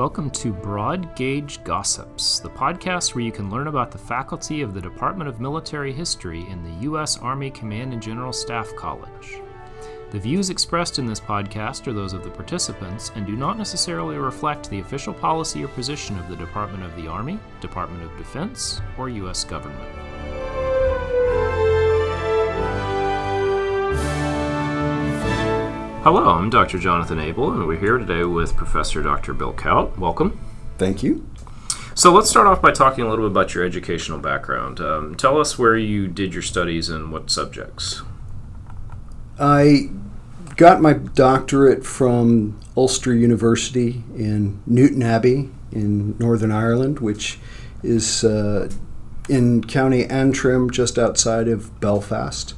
Welcome to Broad Gauge Gossips, the podcast where you can learn about the faculty of the Department of Military History in the U.S. Army Command and General Staff College. The views expressed in this podcast are those of the participants and do not necessarily reflect the official policy or position of the Department of the Army, Department of Defense, or U.S. government. Hello, I'm Dr. Jonathan Abel, and we're here today with Professor Dr. Bill Kautt. Welcome. Thank you. So let's start off by talking a little bit about your educational background. Um, tell us where you did your studies and what subjects. I got my doctorate from Ulster University in Newtownabbey in Northern Ireland, which is uh, in County Antrim, just outside of Belfast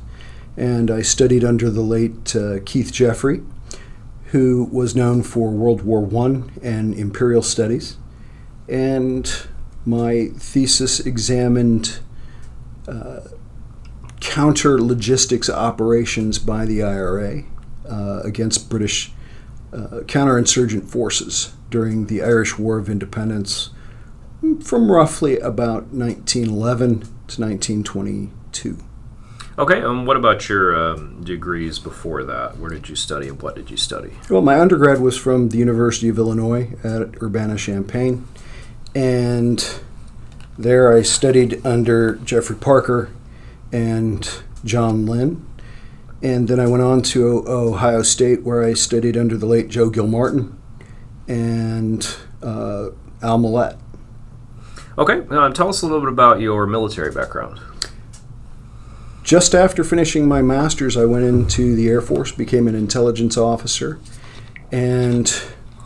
and I studied under the late uh, Keith Jeffery, who was known for World War I and imperial studies. And my thesis examined uh, counter logistics operations by the IRA uh, against British uh, counterinsurgent forces during the Irish War of Independence from roughly about 1911 to 1922. Okay, and um, what about your um, degrees before that? Where did you study and what did you study? Well, my undergrad was from the University of Illinois at Urbana Champaign, and there I studied under Geoffrey Parker and John Lynn. And then I went on to Ohio State, where I studied under the late Joe Guilmartin and uh, Al Millett. Okay, uh, tell us a little bit about your military background. Just after finishing my master's, I went into the Air Force, became an intelligence officer, and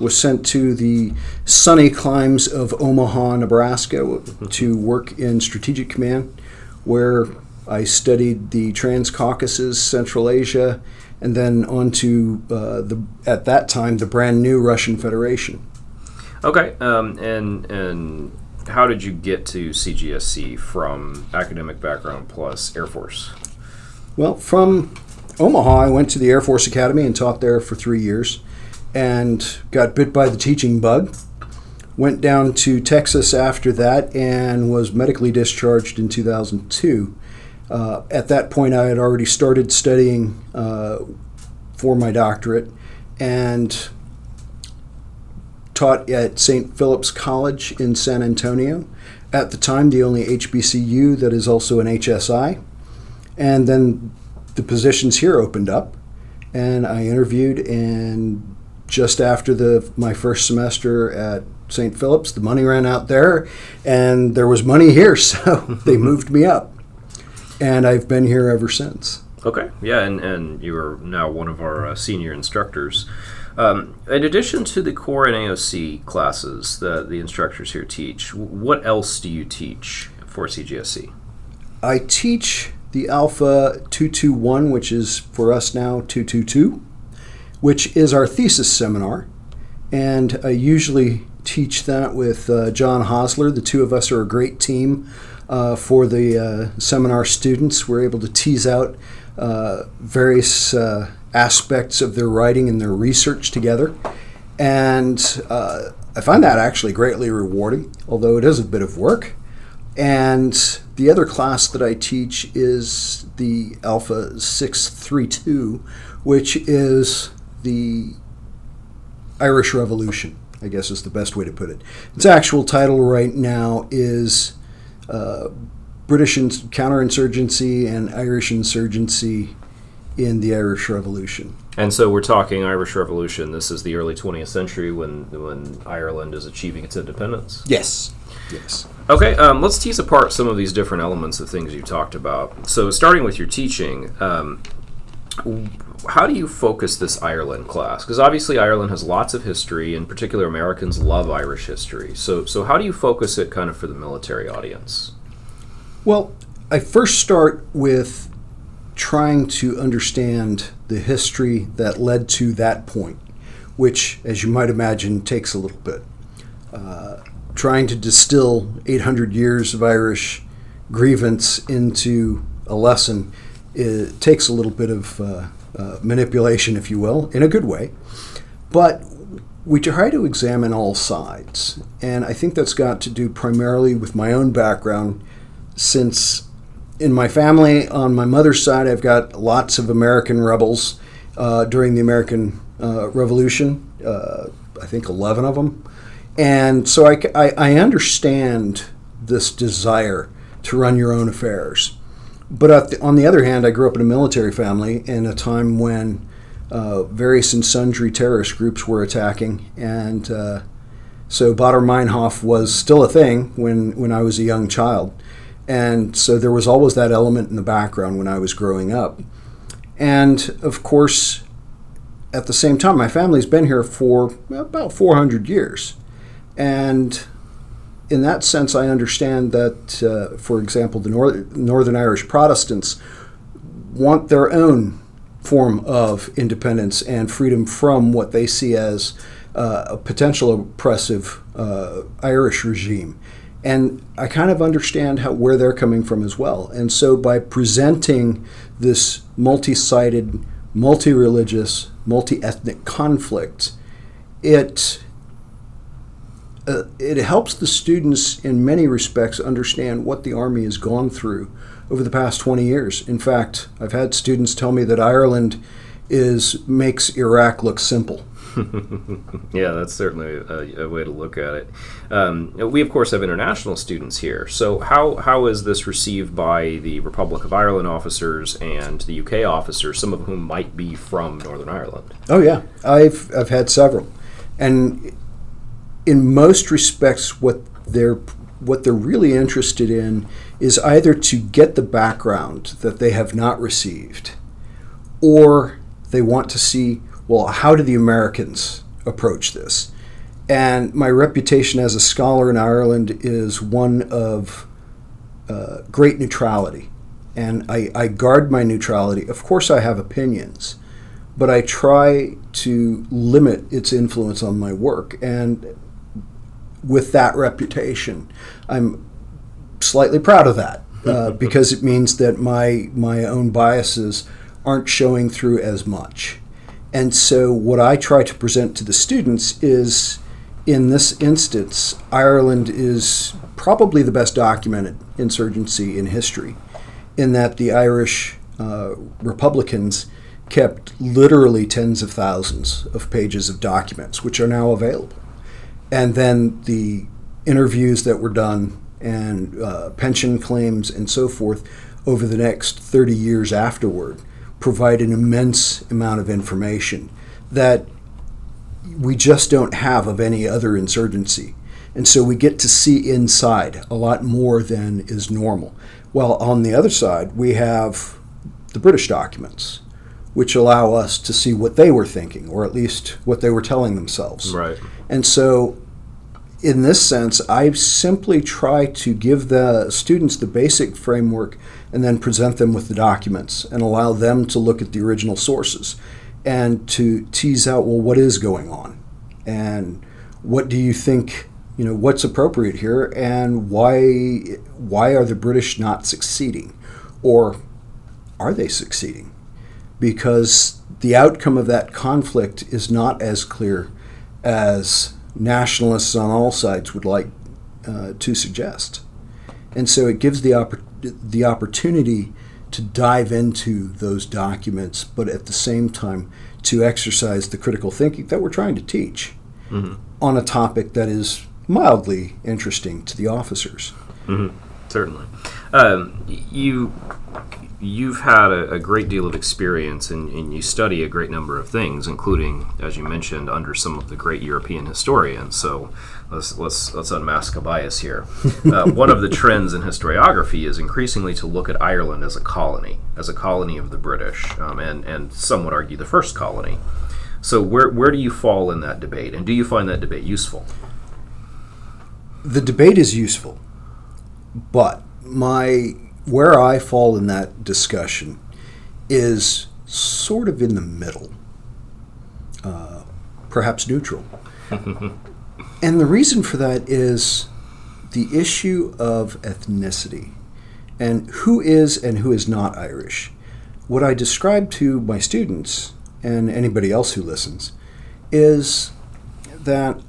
was sent to the sunny climes of Omaha, Nebraska to work in Strategic Command, where I studied the Transcaucasus, Central Asia, and then on to uh, the at that time the brand new Russian Federation. Okay, um, and and how did you get to CGSC from academic background plus Air Force? Well, from Omaha, I went to the Air Force Academy and taught there for three years and got bit by the teaching bug. Went down to Texas after that and was medically discharged in 2002. Uh, at that point, I had already started studying uh, for my doctorate and taught at St. Philip's College in San Antonio. At the time, the only HBCU that is also an HSI. And then the positions here opened up, and I interviewed. And just after the my first semester at St. Philip's, the money ran out there, and there was money here, so they moved me up, and I've been here ever since. Okay, yeah, and, and you are now one of our uh, senior instructors. Um, in addition to the core and AOC classes that the instructors here teach, what else do you teach for CGSC? I teach the Alpha 221, which is for us now 222, which is our thesis seminar. And I usually teach that with uh, John Hosler. The two of us are a great team uh, for the uh, seminar students. We're able to tease out uh, various uh, aspects of their writing and their research together. And uh, I find that actually greatly rewarding, although it is a bit of work. And the other class that I teach is the Alpha 632, which is the Irish Revolution, I guess is the best way to put it. Its actual title right now is uh, British counterinsurgency and Irish insurgency in the Irish Revolution. And so we're talking Irish Revolution. This is the early 20th century when when Ireland is achieving its independence. Yes. Yes. Okay, um, let's tease apart some of these different elements of things you talked about. So, starting with your teaching, um, how do you focus this Ireland class? Because obviously Ireland has lots of history, in particular Americans love Irish history. So, so how do you focus it kind of for the military audience? Well, I first start with trying to understand the history that led to that point, which, as you might imagine, takes a little bit. Uh, trying to distill 800 years of Irish grievance into a lesson it takes a little bit of uh, uh, manipulation, if you will, in a good way. But we try to examine all sides. And I think that's got to do primarily with my own background, since in my family, on my mother's side, I've got lots of American rebels uh, during the American uh, Revolution, uh, I think 11 of them. And so I, I, I understand this desire to run your own affairs. But the, on the other hand, I grew up in a military family in a time when uh, various and sundry terrorist groups were attacking, and uh, so Baader Meinhof was still a thing when, when I was a young child. And so there was always that element in the background when I was growing up. And of course, at the same time, my family's been here for about 400 years. And in that sense, I understand that, uh, for example, the Nor- Northern Irish Protestants want their own form of independence and freedom from what they see as uh, a potential oppressive uh, Irish regime. And I kind of understand how, where they're coming from as well. And so by presenting this multi sided, multi religious, multi ethnic conflict, it uh, it helps the students in many respects understand what the Army has gone through over the past 20 years. In fact, I've had students tell me that Ireland is makes Iraq look simple. yeah, that's certainly a, a, way to look at it. Um, we, of course, have international students here. So, how, how is this received by the Republic of Ireland officers and the UK officers, some of whom might be from Northern Ireland? Oh, yeah. I've, I've had several. And in most respects, what they're what they're really interested in is either to get the background that they have not received, or they want to see, well, how do the Americans approach this? And my reputation as a scholar in Ireland is one of uh, great neutrality. And I, I guard my neutrality. Of course, I have opinions, but I try to limit its influence on my work. And with that reputation. I'm slightly proud of that uh, because it means that my my own biases aren't showing through as much. And so, what I try to present to the students is in this instance, Ireland is probably the best documented insurgency in history, in that the Irish uh, Republicans kept literally tens of thousands of pages of documents, which are now available and then the interviews that were done and uh, pension claims and so forth over the next 30 years afterward provide an immense amount of information that we just don't have of any other insurgency. And so we get to see inside a lot more than is normal. Well, on the other side, we have the British documents, which allow us to see what they were thinking, or at least what they were telling themselves. Right. And so, in this sense, I simply try to give the students the basic framework and then present them with the documents and allow them to look at the original sources and to tease out, well, what is going on? And what do you think, you know, what's appropriate here and why, why are the British not succeeding? Or are they succeeding? Because the outcome of that conflict is not as clear as nationalists on all sides would like uh, to suggest. And so it gives the, oppor- the opportunity to dive into those documents, but at the same time to exercise the critical thinking that we're trying to teach mm-hmm. on a topic that is mildly interesting to the officers. Mm-hmm. Certainly. Um, you you've had a, a, great deal of experience and, and, you study a great number of things, including, as you mentioned, under some of the great European historians. So let's let's let's unmask a bias here. Uh, one of the trends in historiography is increasingly to look at Ireland as a colony, as a colony of the British, um, and and some would argue the first colony. So where where do you fall in that debate, and do you find that debate useful? The debate is useful, but my where I fall in that discussion is sort of in the middle, uh, perhaps neutral. and the reason for that is the issue of ethnicity and who is and who is not Irish. What I describe to my students and anybody else who listens is that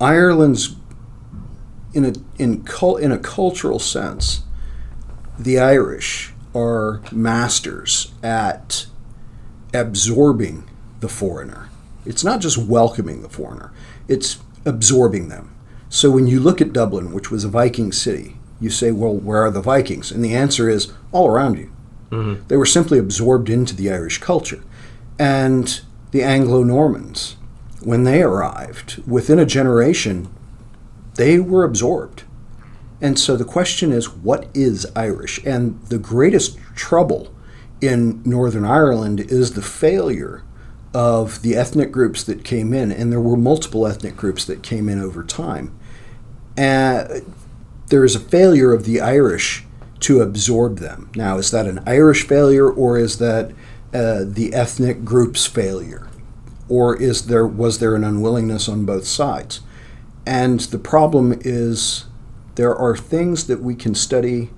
Ireland's in a in cul- in a cultural sense, the Irish are masters at absorbing the foreigner. It's not just welcoming the foreigner; it's absorbing them. So when you look at Dublin, which was a Viking city, you say, "Well, where are the Vikings?" And the answer is all around you. Mm-hmm. They were simply absorbed into the Irish culture, and the Anglo Normans, when they arrived, within a generation, they were absorbed. And so the question is, what is Irish? And the greatest trouble in Northern Ireland is the failure of the ethnic groups that came in, and there were multiple ethnic groups that came in over time. And there is a failure of the Irish to absorb them. Now, is that an Irish failure, or is that uh, the ethnic group's failure, or is there was there an unwillingness on both sides? And the problem is there are things that we can study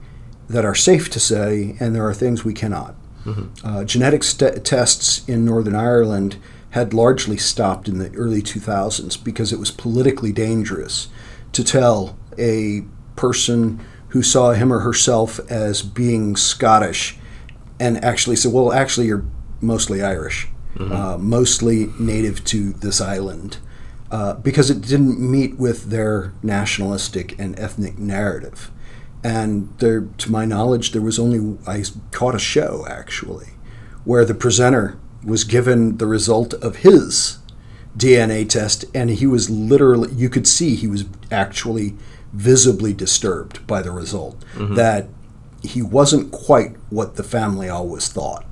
that are safe to study, and there are things we cannot. Uh, genetic st- tests in Northern Ireland had largely stopped in the early 2000s because it was politically dangerous to tell a person who saw him or herself as being Scottish and actually said, well, actually, you're mostly Irish, uh, mostly native to this island, uh, because it didn't meet with their nationalistic and ethnic narrative. And there, to my knowledge, there was only, I caught a show actually, where the presenter was given the result of his DNA test, and he was literally, you could see he was actually visibly disturbed by the result, that he wasn't quite what the family always thought.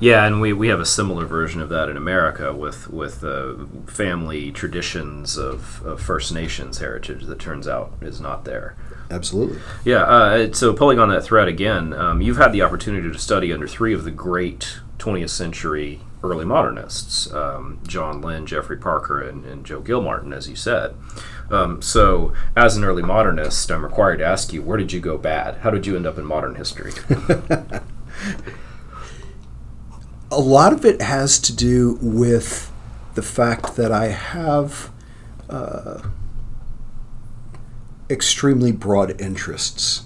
Yeah, and we, we have a similar version of that in America with with uh, family traditions of, of First Nations heritage that turns out is not there. Absolutely. Yeah, uh, so pulling on that thread again, um, you've had the opportunity to study under three of the great 20th century early modernists um, John Lynn, Geoffrey Parker, and, and Joe Guilmartin, as you said. Um, so, as an early modernist, I'm required to ask you, where did you go bad? How did you end up in modern history? a lot of it has to do with the fact that I have uh, extremely broad interests.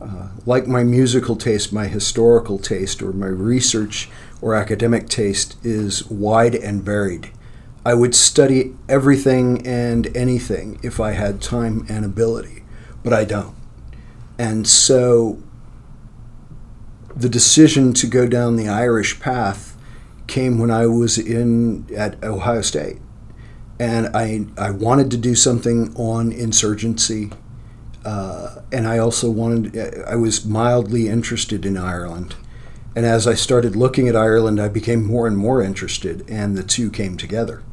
Uh, like my musical taste, my historical taste, or my research or academic taste is wide and varied. I would study everything and anything if I had time and ability, but I don't. And so the decision to go down the Irish path came when I was in at Ohio State, and I I wanted to do something on insurgency, uh, and I also wanted I was mildly interested in Ireland, and as I started looking at Ireland, I became more and more interested, and the two came together,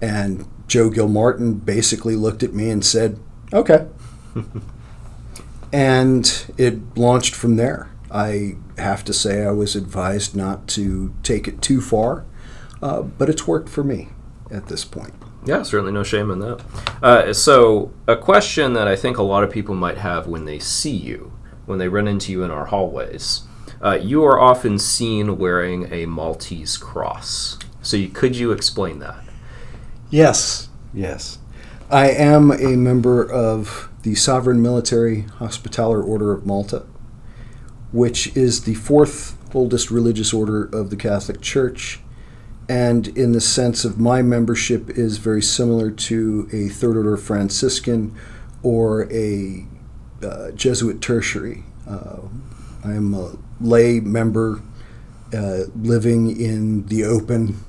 and Joe Guilmartin basically looked at me and said, "Okay." and it launched from there. I have to say I was advised not to take it too far, uh, but it's worked for me at this point. Yeah, certainly no shame in that. Uh, so, a question that I think a lot of people might have when they see you, when they run into you in our hallways, uh, you are often seen wearing a Maltese cross. So, you, could you explain that? Yes, yes. I am a member of the Sovereign Military Hospitaller Order of Malta, which is the fourth oldest religious order of the Catholic Church. And in the sense of my membership is very similar to a Third Order Franciscan or a uh, Jesuit tertiary. Uh, I am a lay member uh, living in the open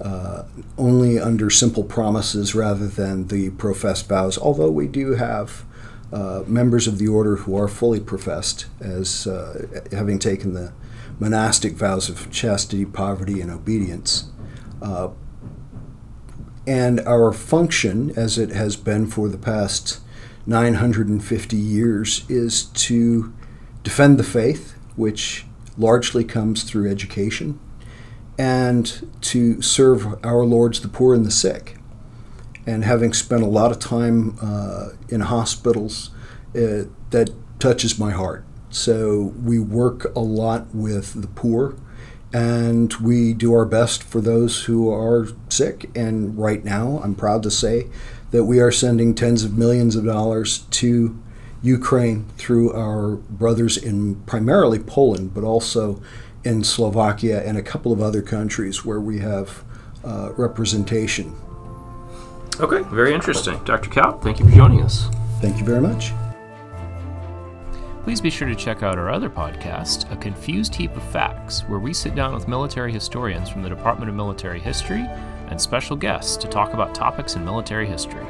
uh, only under simple promises rather than the professed vows, although we do have uh, members of the order who are fully professed as uh, having taken the monastic vows of chastity, poverty, and obedience. Uh, and our function, as it has been for the past 950 years, is to defend the faith, which largely comes through education and to serve our lords, the poor and the sick. And having spent a lot of time uh, in hospitals, uh, that touches my heart. So we work a lot with the poor and we do our best for those who are sick. And right now, I'm proud to say that we are sending tens of millions of dollars to Ukraine through our brothers in primarily Poland, but also in Slovakia and a couple of other countries where we have uh, representation. Okay, very interesting. Dr. Kautt, thank you for joining us. Thank you very much. Please be sure to check out our other podcast, A Confused Heap of Facts, where we sit down with military historians from the Department of Military History and special guests to talk about topics in military history.